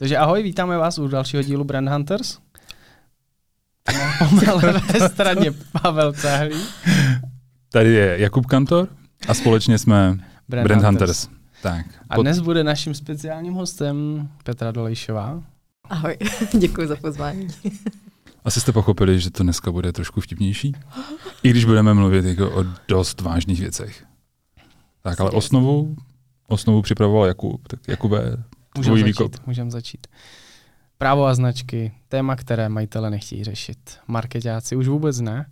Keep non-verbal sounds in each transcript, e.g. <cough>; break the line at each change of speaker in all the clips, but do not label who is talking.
Takže ahoj, vítáme vás u dalšího dílu Brand Hunters. Po levé straně Pavel Cahlý.
Tady je Jakub Kantor a společně jsme Brand, Brand Hunters. Hunters. Tak.
A pod... dnes bude naším speciálním hostem Petra Dolejšová.
Ahoj, <laughs> děkuji za pozvání.
Asi jste pochopili, že to dneska bude trošku vtipnější, i když budeme mluvit jako o dost vážných věcech. Tak, ale osnovu, osnovu připravoval Jakub. Tak Jakube,
Můžeme začít, můžem začít. Právo a značky, téma, které majitele nechtějí řešit. Marketáci už vůbec ne.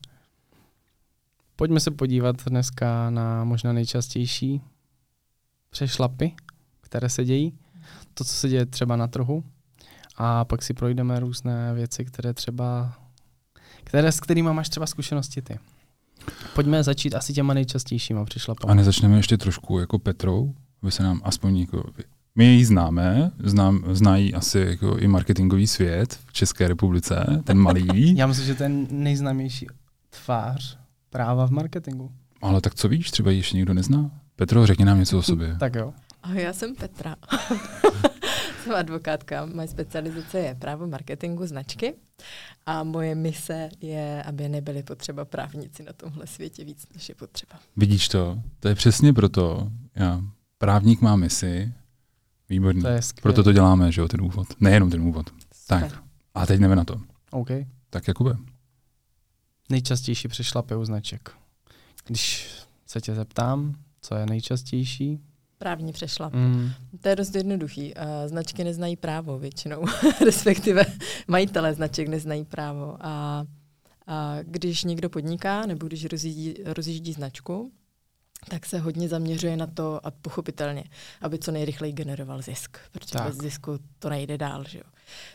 Pojďme se podívat dneska na možná nejčastější přešlapy, které se dějí. To, co se děje třeba na trhu. A pak si projdeme různé věci, které třeba, které, s kterými máš třeba zkušenosti ty. Pojďme začít asi těma nejčastějšíma přešlapama.
A nezačneme ještě trošku jako Petrou, aby se nám aspoň jako my ji známe, znám, znají asi jako i marketingový svět v České republice, ten malý. <laughs>
Já myslím, že ten nejznámější tvář práva v marketingu.
Ale tak co víš, třeba ji ještě někdo nezná? Petro, řekni nám něco o <laughs> sobě.
tak jo.
Ahoj, já jsem Petra. <laughs> jsem advokátka. Moje specializace je právo marketingu značky a moje mise je, aby nebyly potřeba právníci na tomhle světě víc, než je potřeba.
Vidíš to? To je přesně proto. Já, právník má misi, Výborný. To je Proto to děláme, že jo, ten úvod. Nejenom ten úvod. Super. Tak, a teď jdeme na to.
OK.
Tak Jakube.
Nejčastější přešlapy u značek. Když se tě zeptám, co je nejčastější?
Právní přešlap. Mm. To je dost jednoduchý. Značky neznají právo většinou, <laughs> respektive majitelé značek neznají právo. A, a když někdo podniká nebo když rozjíždí, rozjíždí značku, tak se hodně zaměřuje na to, a pochopitelně, aby co nejrychleji generoval zisk, protože tak. bez zisku to nejde dál. Že jo?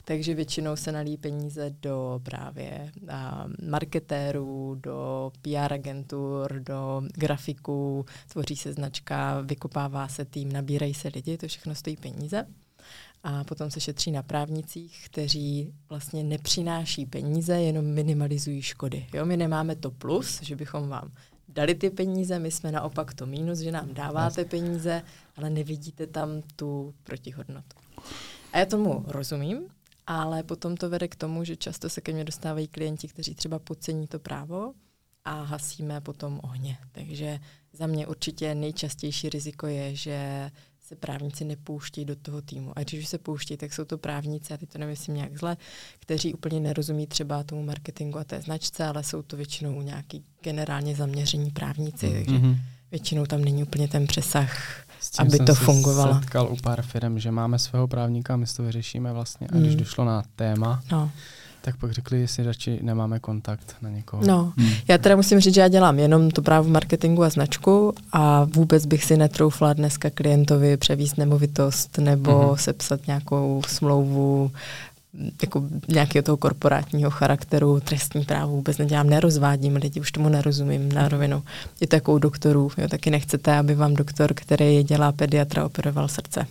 Takže většinou se nalí peníze do právě a, marketérů, do PR agentur, do grafiků, tvoří se značka, vykopává se tým, nabírají se lidi, to všechno stojí peníze. A potom se šetří na právnicích, kteří vlastně nepřináší peníze, jenom minimalizují škody. Jo, my nemáme to plus, že bychom vám dali ty peníze, my jsme naopak to mínus, že nám dáváte peníze, ale nevidíte tam tu protihodnotu. A já tomu rozumím, ale potom to vede k tomu, že často se ke mně dostávají klienti, kteří třeba podcení to právo a hasíme potom ohně. Takže za mě určitě nejčastější riziko je, že se právníci nepouští do toho týmu. A když se pouští, tak jsou to právníci, a teď to nemyslím nějak zle, kteří úplně nerozumí třeba tomu marketingu a té značce, ale jsou to většinou nějaký generálně zaměření právníci, mm. takže mm-hmm. většinou tam není úplně ten přesah, aby to fungovalo.
Jsem setkal u pár firm, že máme svého právníka, my to vyřešíme vlastně, a když mm. došlo na téma, no tak pak řekli, jestli radši nemáme kontakt na někoho.
No, hmm. já teda musím říct, že já dělám jenom to právo marketingu a značku a vůbec bych si netroufla dneska klientovi převíst nemovitost nebo hmm. sepsat nějakou smlouvu jako nějakého toho korporátního charakteru, trestní právo vůbec nedělám, nerozvádím lidi, už tomu nerozumím na rovinu. Je to jako u doktorů, jo, taky nechcete, aby vám doktor, který dělá pediatra, operoval srdce.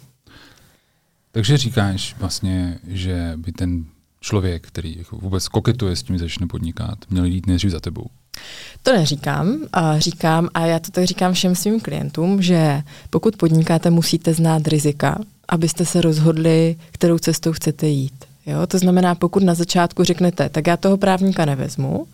Takže říkáš vlastně, že by ten člověk, který jako vůbec koketuje s tím, že začne podnikat, měl jít nejdřív za tebou?
To neříkám. A říkám, a já to tak říkám všem svým klientům, že pokud podnikáte, musíte znát rizika, abyste se rozhodli, kterou cestou chcete jít. Jo? To znamená, pokud na začátku řeknete, tak já toho právníka nevezmu,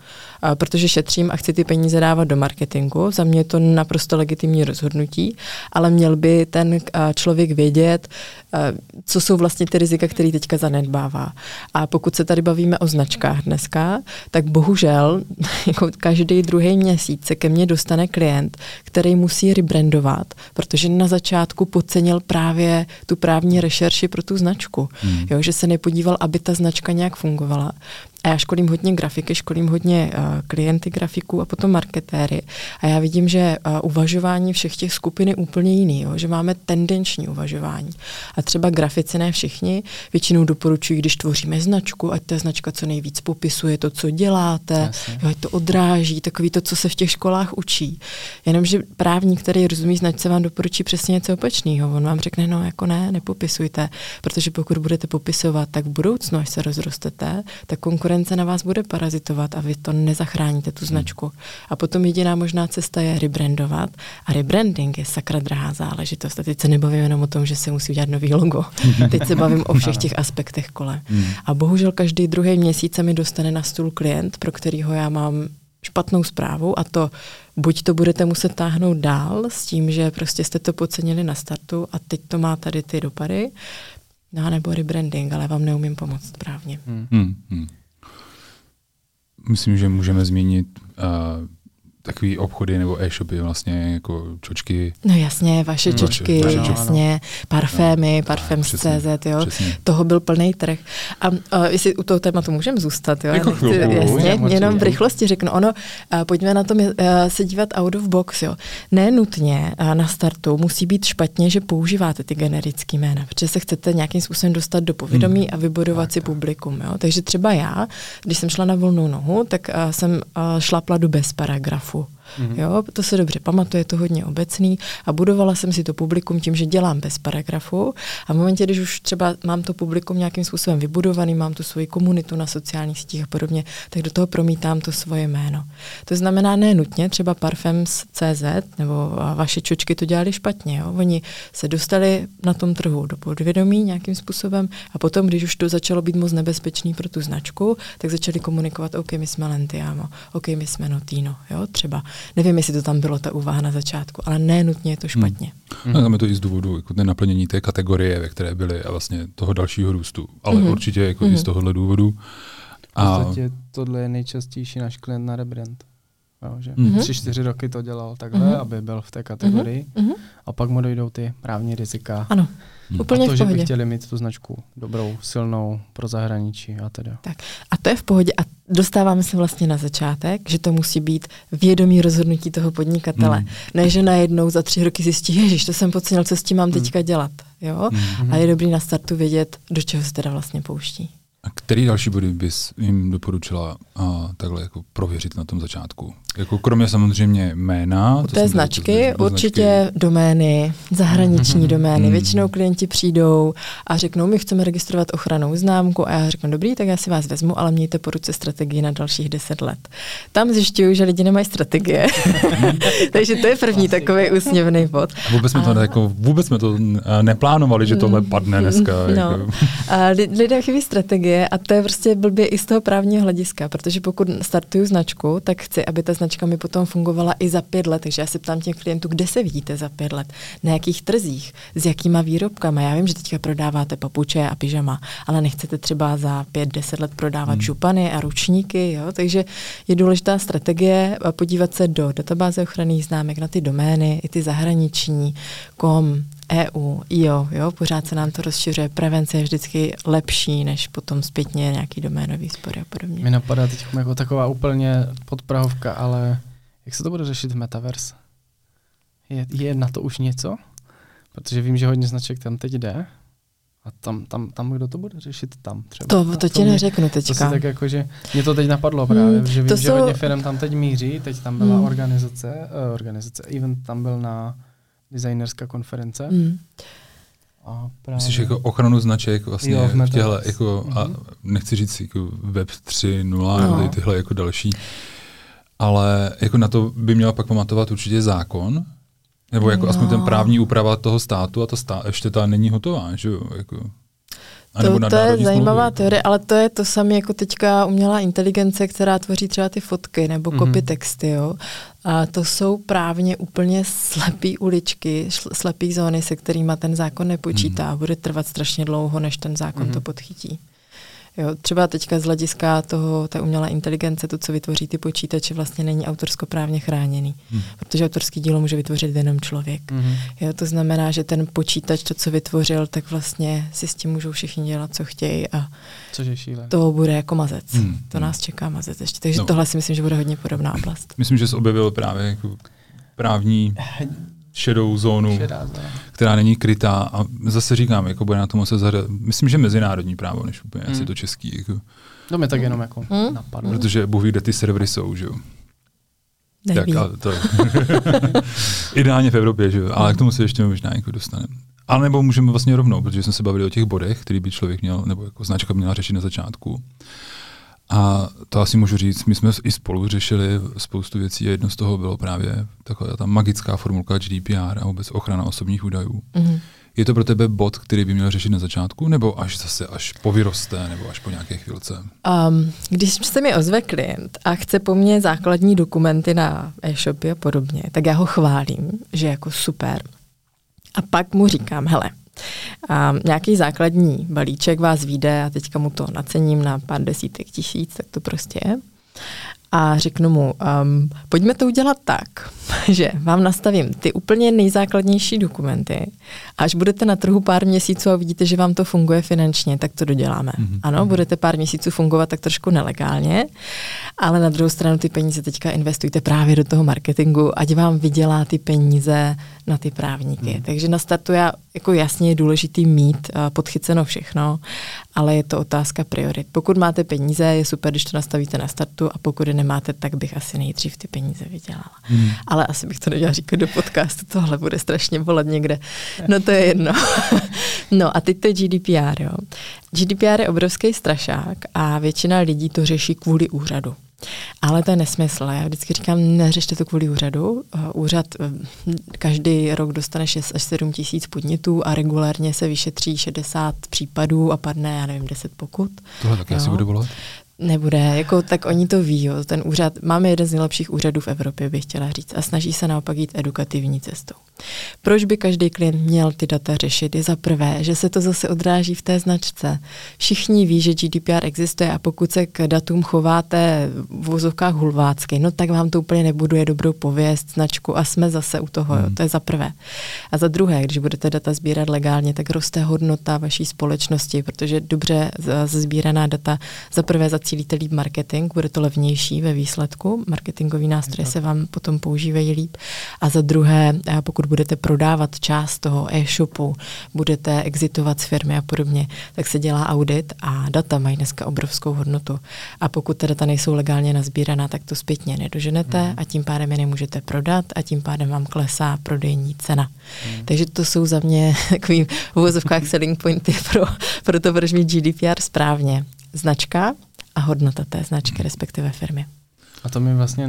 protože šetřím a chci ty peníze dávat do marketingu. Za mě je to naprosto legitimní rozhodnutí, ale měl by ten člověk vědět, co jsou vlastně ty rizika, které teďka zanedbává. A pokud se tady bavíme o značkách dneska, tak bohužel <laughs> jako každý druhý měsíc se ke mně dostane klient, který musí rebrandovat, protože na začátku podcenil právě tu právní rešerši pro tu značku. Hmm. Jo, že se nepodíval, aby ta značka nějak fungovala. A já školím hodně grafiky, školím hodně uh, klienty grafiků a potom marketéry. A já vidím, že uh, uvažování všech těch skupin je úplně jiný, jo? že máme tendenční uvažování. A třeba grafici ne všichni většinou doporučují, když tvoříme značku, ať ta značka co nejvíc popisuje to, co děláte, jo, ať to odráží, takový to, co se v těch školách učí. Jenomže právník, který rozumí značce, vám doporučí přesně něco opačného. On vám řekne, no jako ne, nepopisujte, protože pokud budete popisovat, tak v budoucnu, až se rozrostete, tak konkurence konkurence na vás bude parazitovat a vy to nezachráníte, tu značku. A potom jediná možná cesta je rebrandovat. A rebranding je sakra drahá záležitost. A teď se nebavím jenom o tom, že se musí udělat nový logo. <laughs> Teď se bavím o všech těch aspektech kolem. A bohužel každý druhý měsíc se mi dostane na stůl klient, pro kterýho já mám špatnou zprávu a to buď to budete muset táhnout dál s tím, že prostě jste to podcenili na startu a teď to má tady ty dopady, no nebo rebranding, ale vám neumím pomoct správně. Hmm. Hmm, hmm.
Myslím, že můžeme zmínit uh, takový obchody nebo e-shopy vlastně jako čočky.
No jasně, vaše no, čočky, vaše, vaše jasně, no. parfémy, no, CZ, jo. Přesně. Toho byl plný trh. A uh, jestli u toho tématu můžeme zůstat, jo.
Jako chvilku, jasně,
jasně jenom v rychlosti řeknu. Ono, uh, pojďme na tom uh, se dívat out of box, jo. Ne nutně uh, na startu musí být špatně, že používáte ty generické jména, protože se chcete nějakým způsobem dostat do povědomí hmm. a vybudovat tak, si tak. publikum, jo. Takže třeba já, když jsem šla na volnou nohu, tak uh, jsem uh, šlapla do bez paragrafu for. Mm-hmm. Jo, to se dobře pamatuje, je to hodně obecný a budovala jsem si to publikum tím, že dělám bez paragrafu a v momentě, když už třeba mám to publikum nějakým způsobem vybudovaný, mám tu svoji komunitu na sociálních sítích a podobně, tak do toho promítám to svoje jméno. To znamená ne nutně, třeba Parfems CZ nebo vaše čočky to dělali špatně. Jo? Oni se dostali na tom trhu do podvědomí nějakým způsobem a potom, když už to začalo být moc nebezpečný pro tu značku, tak začali komunikovat, OK, my jsme Lentiamo, OK, my jsme Notino, jo, třeba. Nevím, jestli to tam bylo ta úvaha na začátku, ale ne nutně je to špatně.
Hmm. No, tam je to i z důvodu jako naplnění té kategorie, ve které byly a vlastně toho dalšího růstu. Ale hmm. určitě jako hmm. i z tohohle důvodu.
A... V podstatě tohle je nejčastější náš klient na rebrand. Jo, že mm-hmm. tři, čtyři roky to dělal takhle, mm-hmm. aby byl v té kategorii mm-hmm. a pak mu dojdou ty právní rizika.
Ano. Hmm. Úplně
a to,
v pohodě.
že by chtěli mít tu značku dobrou, silnou pro zahraničí a teda.
Tak. A to je v pohodě. A dostáváme se vlastně na začátek, že to musí být vědomí rozhodnutí toho podnikatele. Hmm. Ne, že najednou za tři roky zjistí, že to jsem podcenil, co s tím mám hmm. teďka dělat. Jo? Hmm. A je dobrý na startu vědět, do čeho se teda vlastně pouští.
A který další body bys jim doporučila a takhle jako prověřit na tom začátku? Jako kromě samozřejmě jména.
U té značky to, určitě značky. domény, zahraniční mm-hmm. domény. Mm. Většinou klienti přijdou a řeknou, my chceme registrovat ochranou známku a já řeknu, dobrý, tak já si vás vezmu, ale mějte po ruce strategii na dalších deset let. Tam zjišťuju, že lidi nemají strategie. <laughs> Takže to je první takový úsměvný bod.
A vůbec jsme, a... to, jako, vůbec jsme to neplánovali, že tohle padne dneska. No.
Jako. A lidé chybí strategie a to je prostě blbě i z toho právního hlediska, protože pokud startuju značku, tak chci, aby ta značka mi potom fungovala i za pět let. Takže já se ptám těch klientů, kde se vidíte za pět let, na jakých trzích, s jakýma výrobkama. Já vím, že teďka prodáváte papuče a pyžama, ale nechcete třeba za pět, deset let prodávat hmm. župany a ručníky, jo? takže je důležitá strategie podívat se do databáze ochranných známek na ty domény, i ty zahraniční, kom, EU, IO, jo, pořád se nám to rozšiřuje, prevence je vždycky lepší, než potom zpětně nějaký doménový spory a podobně.
Mi napadá teď jako taková úplně podprahovka, ale jak se to bude řešit v Metaverse? Je, je na to už něco? Protože vím, že hodně značek tam teď jde. A tam, tam, tam kdo to bude řešit tam třeba?
To, to ti neřeknu teďka.
To tak jako, že mě to teď napadlo právě, hmm, že vím, jsou... že hodně firm tam teď míří, teď tam byla hmm. organizace, uh, organizace, event tam byl na designerská konference. Mm.
A právě... Myslíš jako ochranu značek vlastně jo, v, v těhle, jako, mm-hmm. a mhm. nechci říct jako web 3.0 no. tyhle jako další, ale jako na to by měla pak pamatovat určitě zákon, nebo jako no. aspoň ten právní úprava toho státu a ta stá, ještě ta není hotová, že jo, jako.
To, to je zajímavá smlouvy. teorie, ale to je to samé jako teďka umělá inteligence, která tvoří třeba ty fotky nebo mm-hmm. copy texty. Jo? A to jsou právně úplně slepý uličky, slepý zóny, se kterými ten zákon nepočítá. Mm-hmm. Bude trvat strašně dlouho, než ten zákon mm-hmm. to podchytí. Jo, třeba teďka z hlediska toho, té umělé inteligence, to, co vytvoří ty počítače, vlastně není autorskoprávně chráněný, hmm. protože autorský dílo může vytvořit jenom člověk. Hmm. Jo, to znamená, že ten počítač, to, co vytvořil, tak vlastně si s tím můžou všichni dělat, co chtějí a
Což je šíle.
to bude jako mazec. Hmm. To nás čeká mazec ještě. Takže no. tohle si myslím, že bude hodně podobná oblast.
Myslím, že se objevil právě jako právní šedou zónu, která není krytá. A zase říkám, jako bude na tom se zahrát. Myslím, že mezinárodní právo, než úplně hmm. asi to český. Jako.
To mě tak jenom jako hmm? napadlo.
Protože Bůh ví, kde ty servery jsou, že jo. Tak, ale to <laughs> ideálně v Evropě, že jo. Ale k tomu se ještě možná jako dostaneme. Ale nebo můžeme vlastně rovnou, protože jsme se bavili o těch bodech, který by člověk měl, nebo jako značka měla řešit na začátku. A to asi můžu říct, my jsme i spolu řešili spoustu věcí a jedno z toho bylo právě taková ta magická formulka GDPR a vůbec ochrana osobních údajů. Mm-hmm. Je to pro tebe bod, který by měl řešit na začátku, nebo až zase až po vyroste, nebo až po nějaké chvilce? Um,
když se mi ozve klient a chce po mně základní dokumenty na e-shopy a podobně, tak já ho chválím, že jako super. A pak mu říkám, hele, a nějaký základní balíček vás vyjde a teďka mu to nacením na pár desítek tisíc, tak to prostě je a řeknu mu, um, pojďme to udělat tak, <laughs> že vám nastavím ty úplně nejzákladnější dokumenty až budete na trhu pár měsíců a vidíte, že vám to funguje finančně, tak to doděláme. Mm-hmm. Ano, budete pár měsíců fungovat tak trošku nelegálně, ale na druhou stranu ty peníze teďka investujte právě do toho marketingu, ať vám vydělá ty peníze na ty právníky. Mm. Takže na startu já, jako jasně je důležitý mít uh, podchyceno všechno, ale je to otázka priorit. Pokud máte peníze, je super, když to nastavíte na startu a pokud je nemáte, tak bych asi nejdřív ty peníze vydělala. Mm. Ale asi bych to nedělala říkat do podcastu, tohle bude strašně volat někde. No to je jedno. <laughs> no a teď to je GDPR. Jo. GDPR je obrovský strašák a většina lidí to řeší kvůli úřadu. Ale to je nesmysl. Já vždycky říkám, neřešte to kvůli úřadu. Eh, úřad eh, každý rok dostane 6 až 7 tisíc podnětů a regulárně se vyšetří 60 případů a padne, já nevím, 10 pokut.
Tohle taky asi bude volat?
Nebude, jako tak oni to ví, jo. ten úřad, máme jeden z nejlepších úřadů v Evropě, bych chtěla říct, a snaží se naopak jít edukativní cestou. Proč by každý klient měl ty data řešit? Je za prvé, že se to zase odráží v té značce. Všichni ví, že GDPR existuje a pokud se k datům chováte v vozovkách hulvácky, no tak vám to úplně nebuduje dobrou pověst, značku a jsme zase u toho. Hmm. Jo. To je za prvé. A za druhé, když budete data sbírat legálně, tak roste hodnota vaší společnosti, protože dobře zazbíraná data za prvé zacílíte líp marketing, bude to levnější ve výsledku, marketingový nástroje se vám potom používají líp. A za druhé, pokud budete prodávat část toho e-shopu, budete exitovat z firmy a podobně, tak se dělá audit a data mají dneska obrovskou hodnotu. A pokud ta data nejsou legálně nazbíraná, tak to zpětně nedoženete mm. a tím pádem je nemůžete prodat a tím pádem vám klesá prodejní cena. Mm. Takže to jsou za mě <laughs> takový v uvozovkách selling pointy pro, pro to, proč mít GDPR správně. Značka a hodnota té značky, respektive firmy.
A to mi vlastně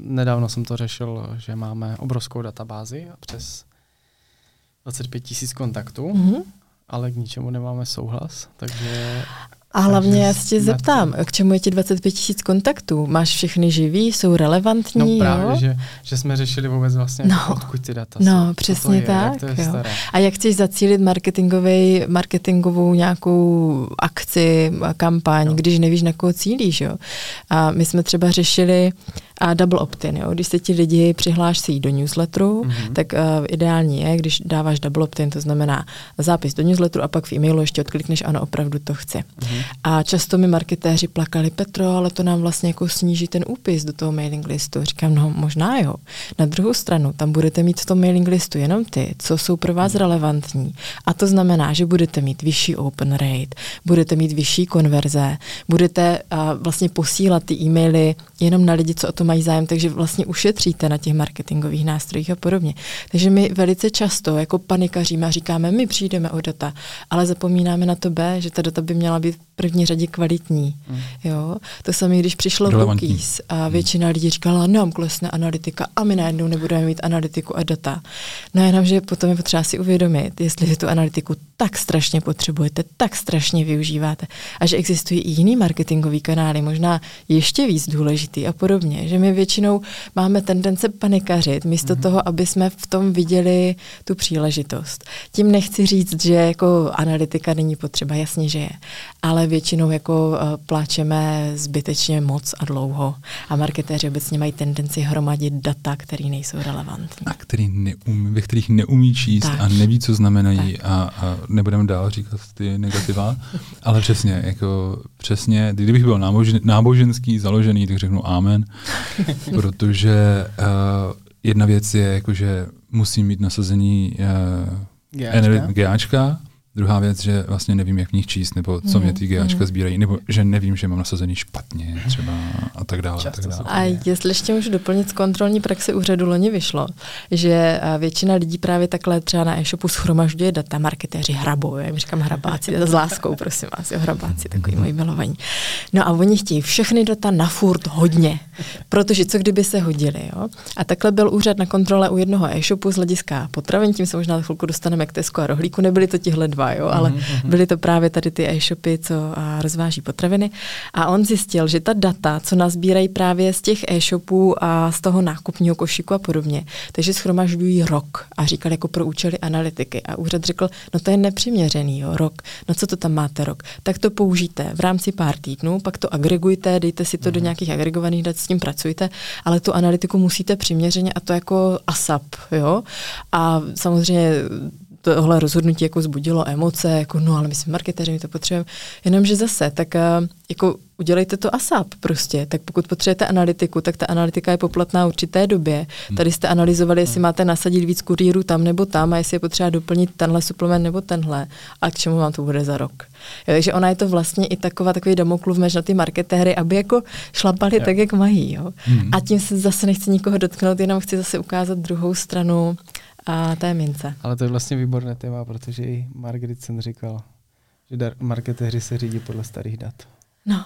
nedávno jsem to řešil, že máme obrovskou databázi přes 25 tisíc kontaktů, mm-hmm. ale k ničemu nemáme souhlas, takže
a hlavně já se tě zeptám, k čemu je ti 25 tisíc kontaktů? Máš všechny živý, jsou relevantní?
No právě, jo? Že, že jsme řešili vůbec vlastně, no. odkud ty data
No, jsou, přesně je, tak. Jak jo. A jak chceš zacílit marketingový, marketingovou nějakou akci, kampaň, no. když nevíš, na koho cílíš? Jo? A my jsme třeba řešili a double opt-in. Jo? Když se ti lidi přihlásí do newsletteru, mm-hmm. tak uh, ideální je, když dáváš double opt-in, to znamená zápis do newsletteru a pak v e-mailu ještě odklikneš, ano, opravdu to chci. Mm-hmm. A často mi marketéři plakali, Petro, ale to nám vlastně jako sníží ten úpis do toho mailing listu. Říkám, no možná jo. Na druhou stranu, tam budete mít v tom mailing listu jenom ty, co jsou pro vás mm-hmm. relevantní. A to znamená, že budete mít vyšší open rate, budete mít vyšší konverze, budete uh, vlastně posílat ty e-maily jenom na lidi, co o to mají zájem, takže vlastně ušetříte na těch marketingových nástrojích a podobně. Takže my velice často jako panikaříme a říkáme, my přijdeme o data, ale zapomínáme na to B, že ta data by měla být první řadě kvalitní. Mm. Jo? To samé, když přišlo cookies a hmm. většina lidí říkala, nám klesne analytika a my najednou nebudeme mít analytiku a data. No jenom, že potom je potřeba si uvědomit, jestli tu analytiku tak strašně potřebujete, tak strašně využíváte a že existují i jiný marketingový kanály, možná ještě víc důležitý a podobně, že my většinou máme tendence panikařit, místo mm-hmm. toho, aby jsme v tom viděli tu příležitost. Tím nechci říct, že jako analytika není potřeba, jasně, že je, ale většinou jako uh, pláčeme zbytečně moc a dlouho a marketéři obecně mají tendenci hromadit data, které nejsou relevantní.
A který neumí, ve kterých neumí číst tak. a neví, co znamenají a, a nebudeme dál říkat ty negativa, ale přesně, jako přesně, kdybych byl nábožen, náboženský, založený, tak řeknu amen, <laughs> protože uh, jedna věc je, jako, že musím mít nasazený uh, GAčka. Druhá věc, že vlastně nevím, jak v nich číst, nebo co mm, mě ty GAčka mm. sbírají, nebo že nevím, že mám nasazený špatně třeba a tak dále. A, tak dále.
a jestli ještě můžu doplnit z kontrolní praxe úřadu loni vyšlo, že většina lidí právě takhle třeba na e-shopu schromažďuje data, marketéři hrabou, já jim říkám hrabáci, s láskou, prosím vás, jo, hrabáci, takový moji milovaní. No a oni chtějí všechny data na furt hodně, protože co kdyby se hodili, jo? A takhle byl úřad na kontrole u jednoho e-shopu z hlediska potravin, tím se možná chvilku dostaneme k Tesco a rohlíku, nebyli to tihle dva, jo, ale mm-hmm. byly to právě tady ty e-shopy, co rozváží potraviny. A on zjistil, že ta data, co nazbírají právě z těch e-shopů a z toho nákupního košíku a podobně, takže schromažďují rok a říkal jako pro účely analytiky. A úřad řekl, no to je nepřiměřený, jo, rok. No co to tam máte rok? Tak to použijte v rámci pár týdnů, pak to agregujte, dejte si to mm-hmm. do mhm. nějakých agregovaných dat, s tím pracujte, ale tu analytiku musíte přiměřeně a to jako ASAP, jo. A samozřejmě tohle rozhodnutí jako zbudilo emoce, jako no ale my jsme marketéři, my to potřebujeme, jenomže zase, tak eh, jako udělejte to ASAP prostě, tak pokud potřebujete analytiku, tak ta analytika je poplatná určité době. Hmm. Tady jste analyzovali, jestli hmm. máte nasadit víc kurýrů tam nebo tam a jestli je potřeba doplnit tenhle suplement nebo tenhle a k čemu vám to bude za rok. Jo, takže ona je to vlastně i taková takový damoklův meč na ty marketéry, aby jako šlapali jo. tak, jak mají. Jo. Hmm. A tím se zase nechci nikoho dotknout, jenom chci zase ukázat druhou stranu a té mince.
Ale to je vlastně výborné téma, protože i Mark Ritson říkal, že marketéři se řídí podle starých dat.
No.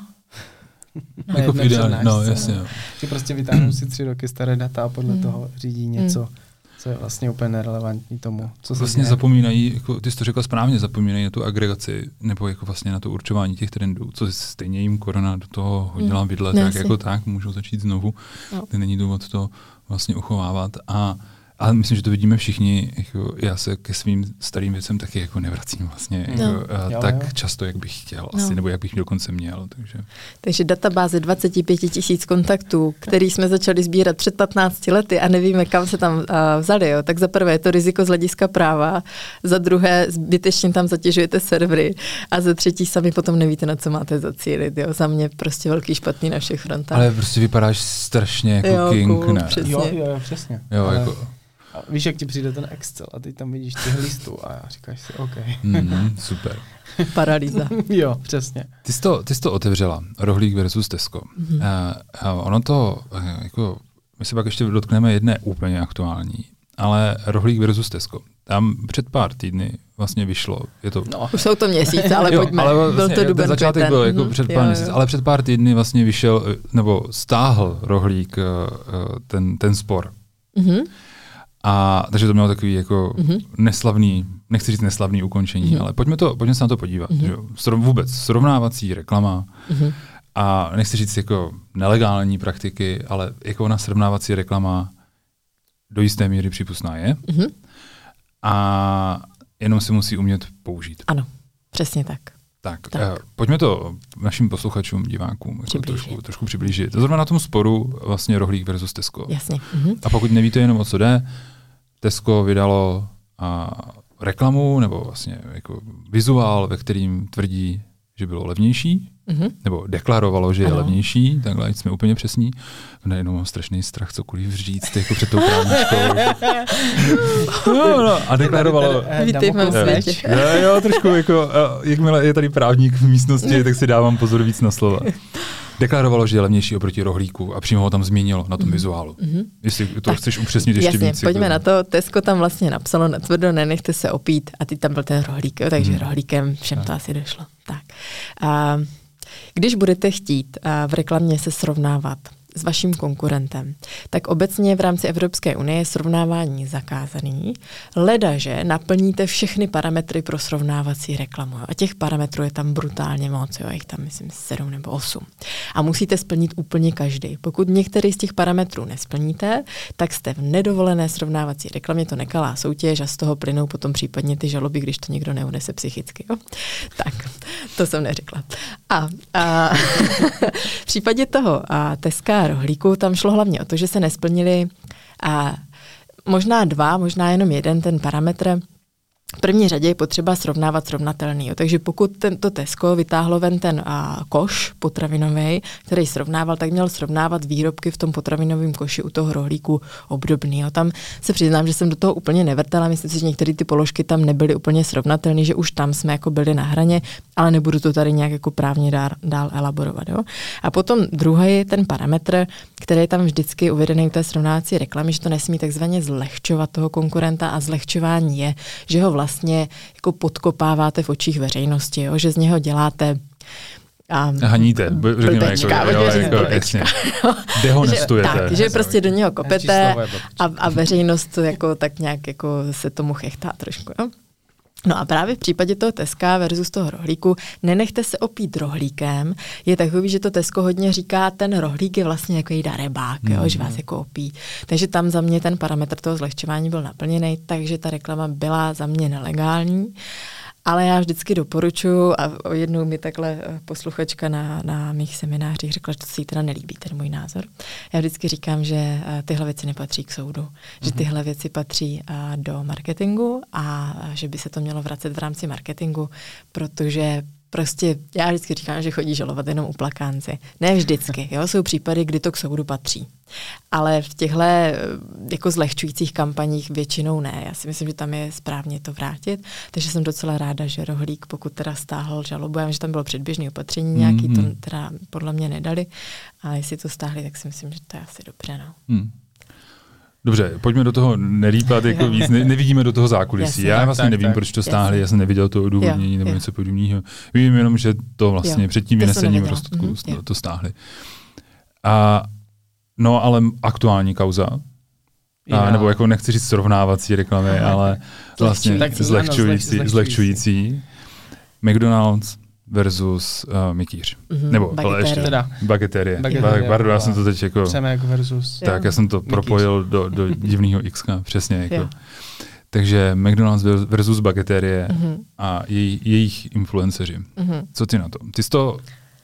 <laughs>
no jako ideálně, no jasně.
Že prostě vytáhnou si tři roky staré data a podle mm. toho řídí něco. Mm co je vlastně úplně nerelevantní tomu, co
Vlastně zapomínají, jako ty jsi to řekla správně, zapomínají na tu agregaci, nebo jako vlastně na to určování těch trendů, co stejně jim korona do toho hodila mm. vidle, tak jako tak můžou začít znovu. No. Není důvod to vlastně uchovávat. A ale myslím, že to vidíme všichni. Jako já se ke svým starým věcem taky jako nevracím vlastně no. jako, jo, tak jo. často, jak bych chtěl no. asi, nebo jak bych dokonce měl. Takže,
takže databáze 25 tisíc kontaktů, který jsme začali sbírat před 15 lety a nevíme, kam se tam uh, vzali. Jo. Tak za prvé je to riziko z hlediska práva, za druhé zbytečně tam zatěžujete servery a za třetí sami potom nevíte, na co máte zacílit. Jo. Za mě prostě velký špatný na všech frontách.
Ale prostě vypadáš strašně jako jo, king, cool, ne?
Přesně. Jo, jo, jo, přesně.
Jo,
Ale...
jako,
a víš, jak ti přijde ten Excel a teď tam vidíš těch listů a já říkáš si, OK.
Mm, super. <laughs>
Paralýza. <laughs>
jo, přesně.
Ty jsi, to, ty jsi to otevřela, rohlík versus Tesco. Mm-hmm. Uh, uh, ono to, uh, jako, my se pak ještě dotkneme jedné úplně aktuální, ale rohlík versus Tesco. Tam před pár týdny vlastně vyšlo. Je to...
No, už jsou to měsíce, ale jo, pojďme.
Ale vlastně, byl to duben začátek byl jako mm-hmm. před pár měsíci, ale před pár týdny vlastně vyšel, nebo stáhl rohlík ten, ten spor. Mm-hmm. A takže to mělo takový jako mm-hmm. neslavný, nechci říct neslavný ukončení, mm-hmm. ale pojďme, to, pojďme se na to podívat. Mm-hmm. Že? Srov, vůbec srovnávací reklama mm-hmm. a nechci říct jako nelegální praktiky, ale jako ona srovnávací reklama do jisté míry přípustná je. Mm-hmm. A jenom si musí umět použít.
Ano, přesně tak.
Tak, tak. Uh, pojďme to našim posluchačům, divákům jako trošku, trošku přiblížit. To zrovna na tom sporu vlastně Rohlík versus Tesco.
Jasně. Mm-hmm.
A pokud nevíte jenom o co jde, Tesco vydalo a, reklamu nebo vlastně jako vizuál, ve kterým tvrdí, že bylo levnější, mm-hmm. nebo deklarovalo, že je ano. levnější, takhle jsme úplně přesní. Najednou mám strašný strach cokoliv říct jako před tou právničkou. <laughs> no, no, a deklarovalo...
Vítej v světě.
Jo, jo, trošku jako, jakmile je tady právník v místnosti, tak si dávám pozor víc na slova deklarovalo, že je levnější oproti rohlíku a přímo ho tam změnilo na tom mm-hmm. vizuálu. Mm-hmm. Jestli to tak, chceš upřesnit ještě
jasně,
víc.
pojďme jako... na to. Tesco tam vlastně napsalo na tvrdo, nenechte se opít a ty tam byl ten rohlík, jo, takže mm. rohlíkem všem tak. to asi došlo. Tak. A, když budete chtít a, v reklamě se srovnávat s vaším konkurentem, tak obecně v rámci Evropské unie je srovnávání zakázaný, ledaže naplníte všechny parametry pro srovnávací reklamu. A těch parametrů je tam brutálně moc, jo, jich tam myslím 7 nebo 8. A musíte splnit úplně každý. Pokud některý z těch parametrů nesplníte, tak jste v nedovolené srovnávací reklamě, to nekalá soutěž a z toho plynou potom případně ty žaloby, když to někdo neunese psychicky. Jo? <laughs> Tak, to jsem neřekla. A, a <laughs> v případě toho a Teska rohlíku tam šlo hlavně o to, že se nesplnili a možná dva, možná jenom jeden ten parametr, v první řadě je potřeba srovnávat srovnatelný. Jo. Takže pokud tento Tesco vytáhlo ven ten a, koš potravinový, který srovnával, tak měl srovnávat výrobky v tom potravinovém koši u toho rohlíku obdobný. Jo. Tam se přiznám, že jsem do toho úplně nevrtala. Myslím si, že některé ty položky tam nebyly úplně srovnatelné, že už tam jsme jako byli na hraně, ale nebudu to tady nějak jako právně dál, dál elaborovat. Jo. A potom druhý je ten parametr, který je tam vždycky uvedený v té srovnávací reklamy, že to nesmí takzvaně zlehčovat toho konkurenta a zlehčování je, že ho vlastně jako podkopáváte v očích veřejnosti, jo? že z něho děláte
a haníte, řekněme, jako, jo, jako, jasně. <laughs> Dehonestujete.
Že, tak, že prostě do něho kopete a, a veřejnost jako tak nějak jako se tomu chechtá trošku. Jo? No a právě v případě toho Teska versus toho rohlíku, nenechte se opít rohlíkem, je takový, že to Tesko hodně říká, ten rohlík je vlastně jako jída rebák, mm. jo, že vás jako opí. Takže tam za mě ten parametr toho zlehčování byl naplněný, takže ta reklama byla za mě nelegální. Ale já vždycky doporučuji, a jednou mi takhle eh, posluchačka na, na mých seminářích řekla, že to se jí teda nelíbí, ten můj názor. Já vždycky říkám, že eh, tyhle věci nepatří k soudu, mm-hmm. že mhm. tyhle věci patří eh, do marketingu a že by se to mělo vracet v rámci marketingu, protože Prostě já vždycky říkám, že chodí žalovat jenom u plakánci. Ne vždycky, jo, jsou případy, kdy to k soudu patří. Ale v těchto jako zlehčujících kampaních většinou ne. Já si myslím, že tam je správně to vrátit. Takže jsem docela ráda, že Rohlík, pokud teda stáhl žalobu, já vím, že tam bylo předběžné opatření nějaký, mm-hmm. to teda podle mě nedali, ale jestli to stáhli, tak si myslím, že to je asi dobře. No. Mm.
Dobře, pojďme do toho nelípat jako víc, ne, nevidíme do toho zákulisí. Já vlastně tak, nevím, tak, proč to stáhli, já jsem neviděl to odůvodnění nebo něco podobného. Vím jenom, že to vlastně jo. před tím vynesením rozsudku mm-hmm, to stáhli. A, no ale aktuální kauza, a, nebo jako nechci říct srovnávací reklamy, ale vlastně zlehčující, zlehčující. McDonald's versus uh, Mikýř. Mm-hmm. Nebo
Bageterie. ještě.
Teda. Bageterie. Bageterie. Pardon, já jsem to teď jako...
Přemek versus...
Tak, já jsem to Mikýř. propojil do, do <laughs> divného X, přesně. Jako. Takže McDonald's versus Bageterie mm-hmm. a jej, jejich influenceři. Mm-hmm. Co ty na to? Ty jsi to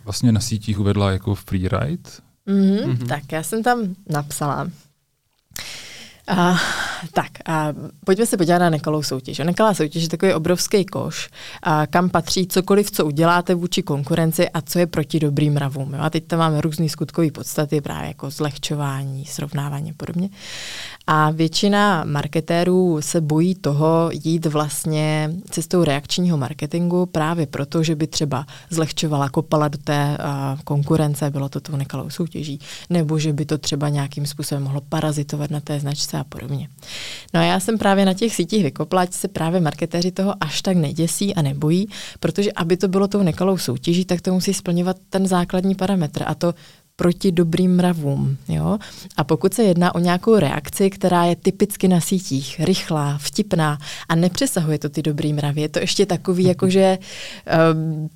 vlastně na sítích uvedla jako freeride?
Mm-hmm. Mm-hmm. Tak já jsem tam napsala, a, tak, a pojďme se podívat na nekalou soutěž. Nekalá soutěž je takový obrovský koš, a kam patří cokoliv, co uděláte vůči konkurenci a co je proti dobrým mravům. A teď tam máme různé skutkové podstaty, právě jako zlehčování, srovnávání a podobně. A většina marketérů se bojí toho jít vlastně cestou reakčního marketingu právě proto, že by třeba zlehčovala, kopala do té uh, konkurence, bylo to tou nekalou soutěží, nebo že by to třeba nějakým způsobem mohlo parazitovat na té značce a podobně. No a já jsem právě na těch sítích vykopla, ať se právě marketéři toho až tak neděsí a nebojí, protože aby to bylo tou nekalou soutěží, tak to musí splňovat ten základní parametr a to proti dobrým mravům. Jo? A pokud se jedná o nějakou reakci, která je typicky na sítích, rychlá, vtipná a nepřesahuje to ty dobrý mravy, je to ještě takový, <laughs> jakože um,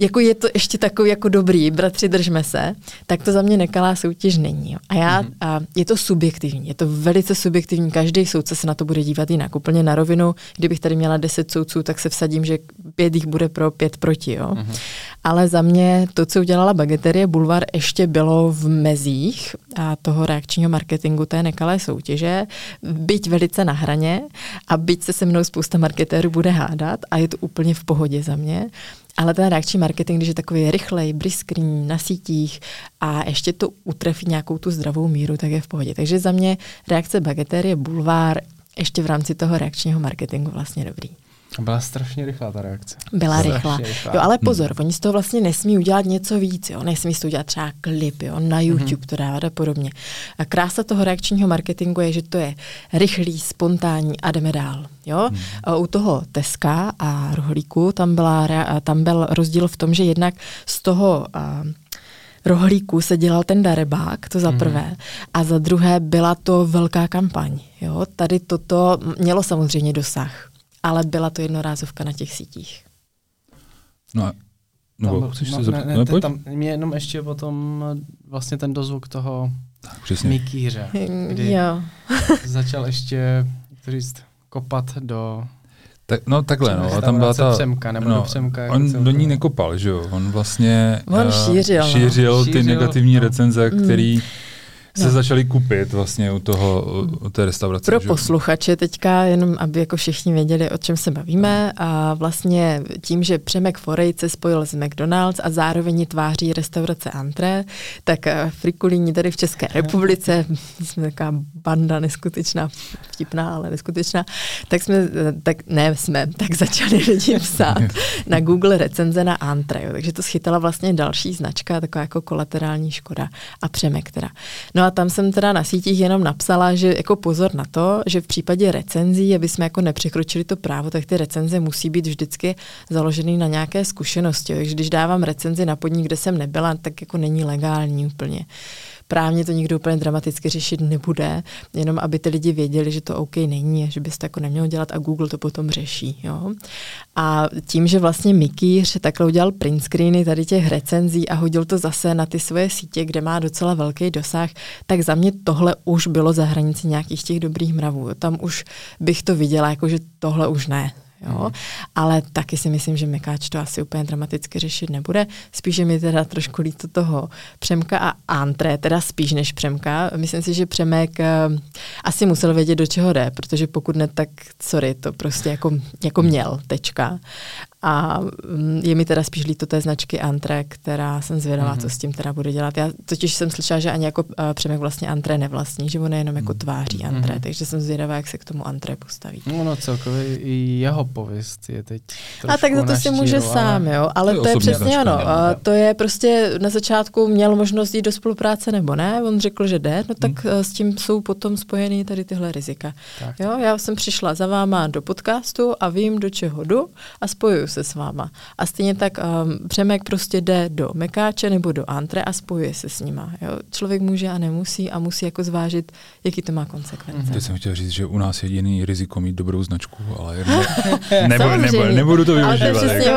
jako je to ještě takový jako dobrý, bratři, držme se, tak to za mě nekalá soutěž není. Jo. A já, mm-hmm. a je to subjektivní, je to velice subjektivní, každý soudce se na to bude dívat jinak. Úplně na rovinu, kdybych tady měla deset soudců, tak se vsadím, že pět jich bude pro, pět proti. Jo. Mm-hmm. Ale za mě to, co udělala Bageterie Bulvar, ještě bylo v mezích a toho reakčního marketingu té nekalé soutěže, byť velice na hraně a byť se se mnou spousta marketérů bude hádat a je to úplně v pohodě za mě, ale ten reakční marketing, když je takový rychlej, briskný, na sítích a ještě to utrefí nějakou tu zdravou míru, tak je v pohodě. Takže za mě reakce bagetérie bulvár ještě v rámci toho reakčního marketingu vlastně dobrý.
Byla strašně rychlá ta reakce.
Byla rychlá. rychlá. Jo, ale pozor, hmm. oni z toho vlastně nesmí udělat něco víc, jo. Nesmí z toho udělat třeba klip, jo, na mhm. YouTube hmm. to dávat a podobně. A krása toho reakčního marketingu je, že to je rychlý, spontánní a jdeme dál. Jo? Hmm. A u toho Teska a rohlíku tam, byla, tam byl rozdíl v tom, že jednak z toho uh, rohlíku se dělal ten darebák, to za mhm. prvé, mm. a za druhé byla to velká kampaň. Jo? Tady toto mělo samozřejmě dosah ale byla to jednorázovka na těch sítích.
No a No, tam, chceš no, se ne,
ne, tam, mě jenom ještě potom vlastně ten dozvuk toho tak, přesně. Mikýře, kdy jo. <laughs> začal ještě, říct, kopat do
tak, no takhle, no, a tam byla ta...
Přemka, nebo no, do přemka,
on do ní nekopal, že jo, on vlastně
on šířil,
uh, šířil, no. ty šířil, negativní no. recenze, mm. který se no. začali kupit vlastně u toho, u té restaurace.
Pro že? posluchače teďka, jenom aby jako všichni věděli, o čem se bavíme, a vlastně tím, že Přemek Forej se spojil s McDonald's a zároveň tváří restaurace Antre, tak eh, frikulíni tady v České republice, <laughs> jsme taková banda neskutečná, vtipná, ale neskutečná, tak jsme, eh, tak ne jsme, <laughs> tak začali lidi psát <laughs> na Google recenze na Antre, jo, takže to schytala vlastně další značka, taková jako kolaterální škoda a Přemek teda. No a tam jsem teda na sítích jenom napsala, že jako pozor na to, že v případě recenzí, aby jsme jako nepřekročili to právo, tak ty recenze musí být vždycky založeny na nějaké zkušenosti. Takže když dávám recenzi na podnik, kde jsem nebyla, tak jako není legální úplně právně to nikdo úplně dramaticky řešit nebude, jenom aby ty lidi věděli, že to OK není, že byste jako neměl dělat a Google to potom řeší. Jo? A tím, že vlastně Mikýř takhle udělal print screeny tady těch recenzí a hodil to zase na ty svoje sítě, kde má docela velký dosah, tak za mě tohle už bylo za hranici nějakých těch dobrých mravů. Tam už bych to viděla, jako že tohle už ne. Jo? Ale taky si myslím, že Mekáč to asi úplně dramaticky řešit nebude. Spíše mi teda trošku líto toho Přemka a Antré, teda spíš než Přemka. Myslím si, že Přemek uh, asi musel vědět, do čeho jde, protože pokud ne, tak sorry, to prostě jako, jako měl, tečka. A mm, je mi teda spíš líto té značky Antre, která jsem zvědavá, mm-hmm. co s tím teda bude dělat. Já totiž jsem slyšela, že ani jako uh, Přemek vlastně Antre nevlastní, že on je jenom jako mhm. tváří Antre, mm-hmm. takže jsem zvědavá, jak se k tomu Antre postaví.
No, no celkově i jeho pověst je teď
A tak za to si může ale... sám, jo, ale to, to je přesně ano. A to je prostě na začátku měl možnost jít do spolupráce nebo ne, on řekl, že jde, no tak mm. s tím jsou potom spojeny tady tyhle rizika. Tak. Jo, já jsem přišla za váma do podcastu a vím, do čeho jdu a spojuju se s váma. A stejně tak um, Přemek prostě jde do Mekáče nebo do Antre a spojuje se s nima. Jo? Člověk může a nemusí a musí jako zvážit, jaký to má konsekvence.
Teď jsem chtěl říct, že u nás je jediný riziko mít dobrou značku, ale <laughs> nebo, nebo, nebudu to využívat.
To přesně,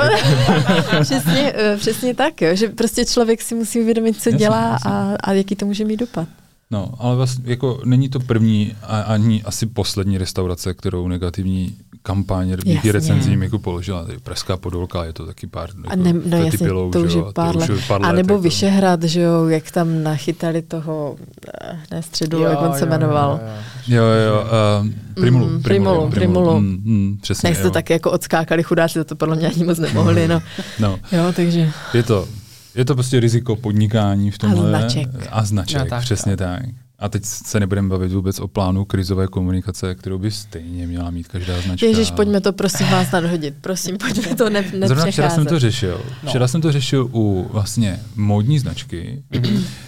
<laughs> přesně, eh, přesně tak, jo? že prostě člověk si musí uvědomit, co jasně, dělá jasně. A, a jaký to může mít dopad.
No, ale vlastně jako není to první a ani asi poslední restaurace, kterou negativní kampaň díky recenzím jako položila. Tady Pražská podolka, je to taky pár
jako, a ne, no jasně, pilou, to už je pár let. pár a nebo jako. Vyšehrad, že jo, jak tam nachytali toho, eh, ne středu, jo, jak on se jo, jmenoval.
Jo, jo, jo uh, Primulu.
Mm, primulu, Primulu.
Mm, mm, přesně,
Jak to tak jako odskákali chudáci, to podle mě ani moc nemohli, no. <laughs> no. Jo, takže.
Je to, je to prostě riziko podnikání v tomhle.
A značek.
A značek, no, tak, přesně tak. tak. A teď se nebudeme bavit vůbec o plánu krizové komunikace, kterou by stejně měla mít každá značka.
Ježíš, pojďme to prosím vás nadhodit. Prosím, pojďme to ne,
Zrovna včera jsem to řešil. No. Včera jsem to řešil u vlastně módní značky,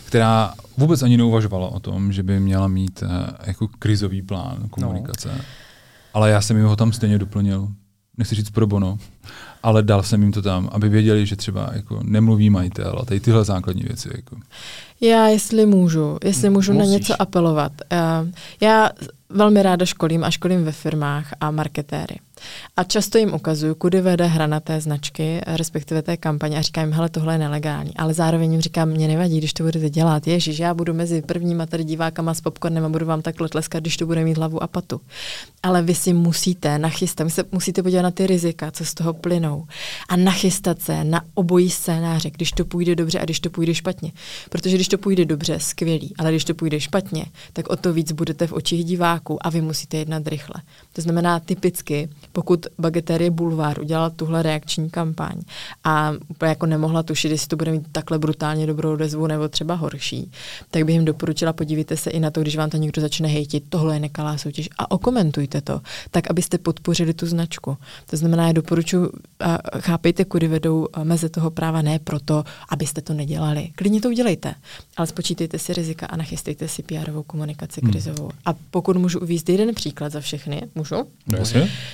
která vůbec ani neuvažovala o tom, že by měla mít uh, jako krizový plán komunikace. No. Ale já jsem ho tam stejně doplnil. Nechci říct pro bono, ale dal jsem jim to tam, aby věděli, že třeba jako nemluví majitel a tady tyhle základní věci. Jako.
Já, jestli můžu, jestli můžu Musíš. na něco apelovat. Uh, já velmi ráda školím a školím ve firmách a marketéry. A často jim ukazuju, kudy vede hra na té značky, respektive té kampaně a říkám jim, hele, tohle je nelegální. Ale zároveň jim říkám, mě nevadí, když to budete dělat. Ježíš, já budu mezi prvníma tady divákama s popcornem a budu vám takhle tleskat, když to bude mít hlavu a patu. Ale vy si musíte nachystat, vy se musíte podívat na ty rizika, co z toho plynou. A nachystat se na obojí scénáře, když to půjde dobře a když to půjde špatně. Protože když to půjde dobře, skvělý, ale když to půjde špatně, tak o to víc budete v očích diváků a vy musíte jednat rychle. To znamená typicky, pokud Bageterie Bulvár udělala tuhle reakční kampaň a úplně jako nemohla tušit, jestli to bude mít takhle brutálně dobrou odezvu nebo třeba horší, tak bych jim doporučila, podívejte se i na to, když vám to někdo začne hejtit, tohle je nekalá soutěž a okomentujte to, tak abyste podpořili tu značku. To znamená, já doporučuji, chápejte, kudy vedou meze toho práva, ne proto, abyste to nedělali. Klidně to udělejte, ale spočítejte si rizika a nachystejte si PR-ovou komunikaci hmm. krizovou. Hmm. A pokud můžu uvíct jeden příklad za všechny, můžu?
No,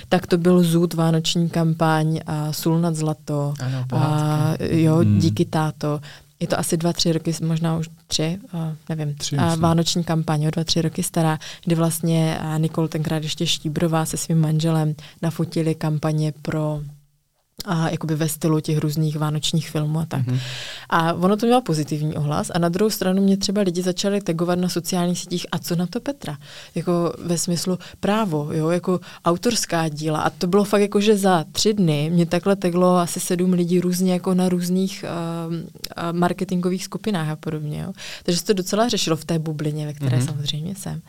tak to byl Zůd vánoční kampaň a Sůl nad zlato. Ano, a, jo, hmm. díky táto. Je to asi dva, tři roky, možná už tři, nevím, tři, a vánoční kampaň, jo, dva, tři roky stará, kdy vlastně Nikol tenkrát ještě Štíbrová se svým manželem nafotili kampaně pro a jakoby ve stylu těch různých vánočních filmů a tak. Mm-hmm. A ono to mělo pozitivní ohlas a na druhou stranu mě třeba lidi začali tagovat na sociálních sítích a co na to Petra? Jako ve smyslu právo, jo, jako autorská díla a to bylo fakt jako, že za tři dny mě takhle teglo asi sedm lidí různě jako na různých uh, marketingových skupinách a podobně, jo. Takže se to docela řešilo v té bublině, ve které mm-hmm. samozřejmě jsem.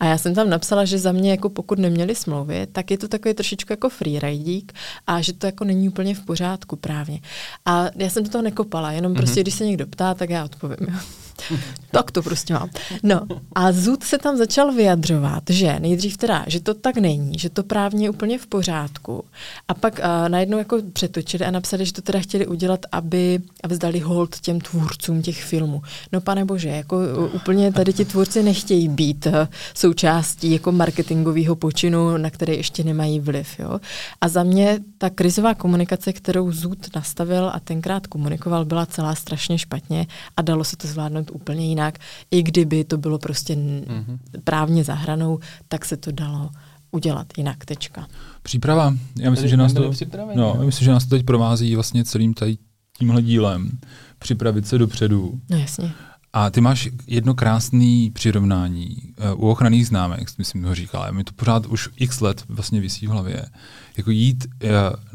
A já jsem tam napsala, že za mě jako pokud neměli smlouvy, tak je to takový trošičku jako freeridík a že to jako není úplně v pořádku právně. A já jsem do toho nekopala, jenom mm-hmm. prostě, když se někdo ptá, tak já odpovím. Tak to prostě mám. No a Zud se tam začal vyjadřovat, že nejdřív teda, že to tak není, že to právně je úplně v pořádku. A pak uh, najednou jako přetočili a napsali, že to teda chtěli udělat, aby, aby zdali hold těm tvůrcům těch filmů. No pane bože, jako uh, úplně tady ti tvůrci nechtějí být uh, součástí jako marketingového počinu, na který ještě nemají vliv. Jo? A za mě ta krizová komunikace, kterou Zud nastavil a tenkrát komunikoval, byla celá strašně špatně a dalo se to zvládnout úplně jinak. I kdyby to bylo prostě mm-hmm. právně zahranou, tak se to dalo udělat jinak. Tečka.
Příprava. Já myslím, že nás to, no, já myslím, že nás to teď provází vlastně celým tady tímhle dílem. Připravit se dopředu.
No jasně.
A ty máš jedno krásné přirovnání uh, u ochranných známek, myslím, ho říkala. Mi to pořád už x let vlastně vysí v hlavě. Jako jít, uh,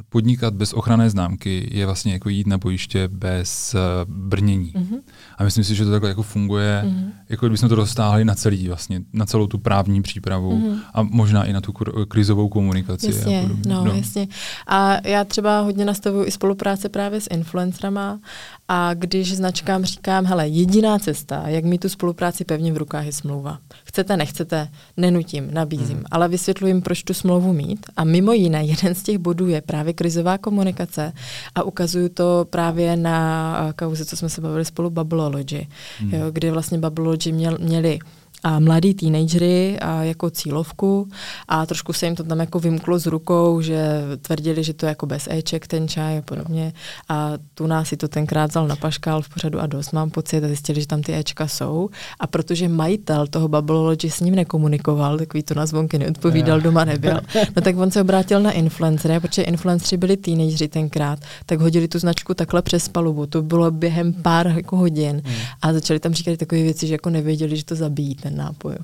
podnikat bez ochranné známky je vlastně jako jít na bojiště bez uh, brnění. Mm-hmm. A myslím si, že to takhle jako funguje, mm-hmm. jako kdybychom to dostáhli na celý vlastně, na celou tu právní přípravu mm-hmm. a možná i na tu krizovou komunikaci.
Jasně, a no, no, jasně. A já třeba hodně nastavuju i spolupráce právě s influencerama a když značkám říkám, hele, jediná cesta, jak mít tu spolupráci pevně v rukách, je smlouva. Chcete, nechcete, nenutím, nabízím, mm. ale vysvětluji, proč tu smlouvu mít. A mimo jiné, jeden z těch bodů je právě krizová komunikace a ukazuju to právě na kauze, co jsme se bavili spolu, Babylology, mm. jo, kdy vlastně Babylology měl, měli a mladí teenagery a jako cílovku. A trošku se jim to tam jako vymklo z rukou, že tvrdili, že to je jako bez Eček ten čaj a podobně. A tu nás si to tenkrát vzal na paškál v pořadu a dost mám pocit a zjistili, že tam ty Ečka jsou. A protože majitel toho Babylology s ním nekomunikoval, takový to na zvonky neodpovídal, doma nebyl, no tak on se obrátil na influencery, protože influencery byli teenagery tenkrát, tak hodili tu značku takhle přes palubu, to bylo během pár jako hodin. Hmm. a začali tam říkat takové věci, že jako nevěděli, že to zabíjí ten nápoj.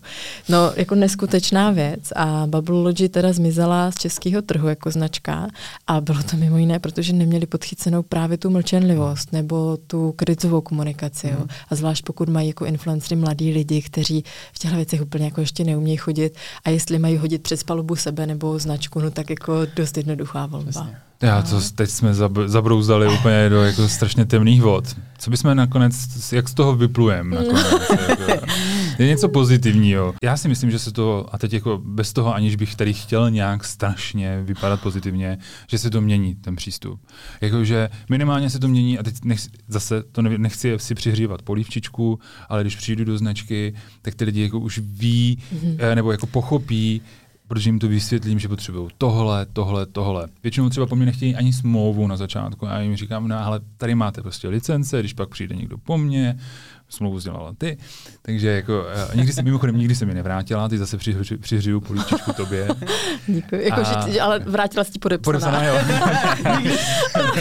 No, jako neskutečná věc a Bubble teda zmizela z českého trhu jako značka a bylo to mimo jiné, protože neměli podchycenou právě tu mlčenlivost nebo tu krizovou komunikaci. Jo. Mhm. A zvlášť pokud mají jako influencery mladí lidi, kteří v těchto věcech úplně jako ještě neumějí chodit a jestli mají hodit přes palubu sebe nebo značku, no tak jako dost jednoduchá volba. Přesně.
Já to teď jsme zabrouzdali úplně do jako strašně temných vod. Co bychom nakonec, jak z toho vyplujeme nakonec? jako, je něco pozitivního. Já si myslím, že se to, a teď jako bez toho, aniž bych tady chtěl nějak strašně vypadat pozitivně, že se to mění, ten přístup. Jakože minimálně se to mění, a teď nechci, zase to nechci si přihřívat polívčičku, ale když přijdu do značky, tak ty lidi jako už ví, mm-hmm. nebo jako pochopí, protože jim to vysvětlím, že potřebují tohle, tohle, tohle. Většinou třeba po mně nechtějí ani smlouvu na začátku. Já jim říkám, no ale tady máte prostě licence, když pak přijde někdo po mně, smlouvu sdělala ty. Takže jako, a nikdy se, mimochodem, nikdy se mi nevrátila, ty zase přihřiju, přihřiju políčičku tobě. <laughs>
Děkuji, jako, a... že, ale vrátila jsi ti podepsaná. podepsaná jo.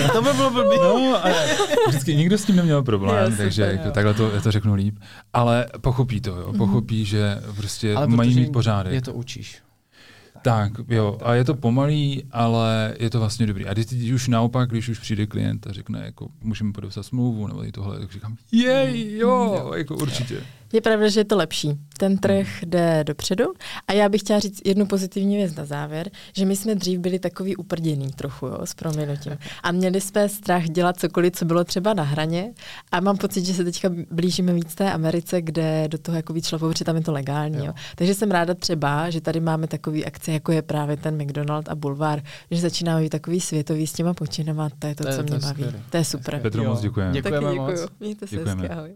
<laughs>
to by bylo blbý.
No, ale vždycky nikdo s tím neměl problém, jo, takže super, jako, takhle to, já to řeknu líp. Ale pochopí to, jo, pochopí, mm-hmm. že prostě ale mají mít pořádek.
Je to učíš.
Tak, jo, a je to pomalý, ale je to vlastně dobrý. A když už naopak, když už přijde klient a řekne, jako můžeme podepsat smlouvu nebo i tohle, tak říkám, jej, jo, jako určitě.
Je pravda, že je to lepší. Ten trh jde dopředu. A já bych chtěla říct jednu pozitivní věc na závěr, že my jsme dřív byli takový uprděný trochu, jo, s proměnutím. A měli jsme strach dělat cokoliv, co bylo třeba na hraně. A mám pocit, že se teďka blížíme víc té Americe, kde do toho jako víc šlo, protože tam je to legální. Jo. Jo. Takže jsem ráda třeba, že tady máme takový akce, jako je právě ten McDonald a Bulvár, že začínáme být takový světový s těma počinama. To je to, to co je, mě to baví. Skvělý. To je super.
Petro, moc děkujeme.
Děkujeme
Taky
moc.
Mějte se děkujeme. Hezky, ahoj.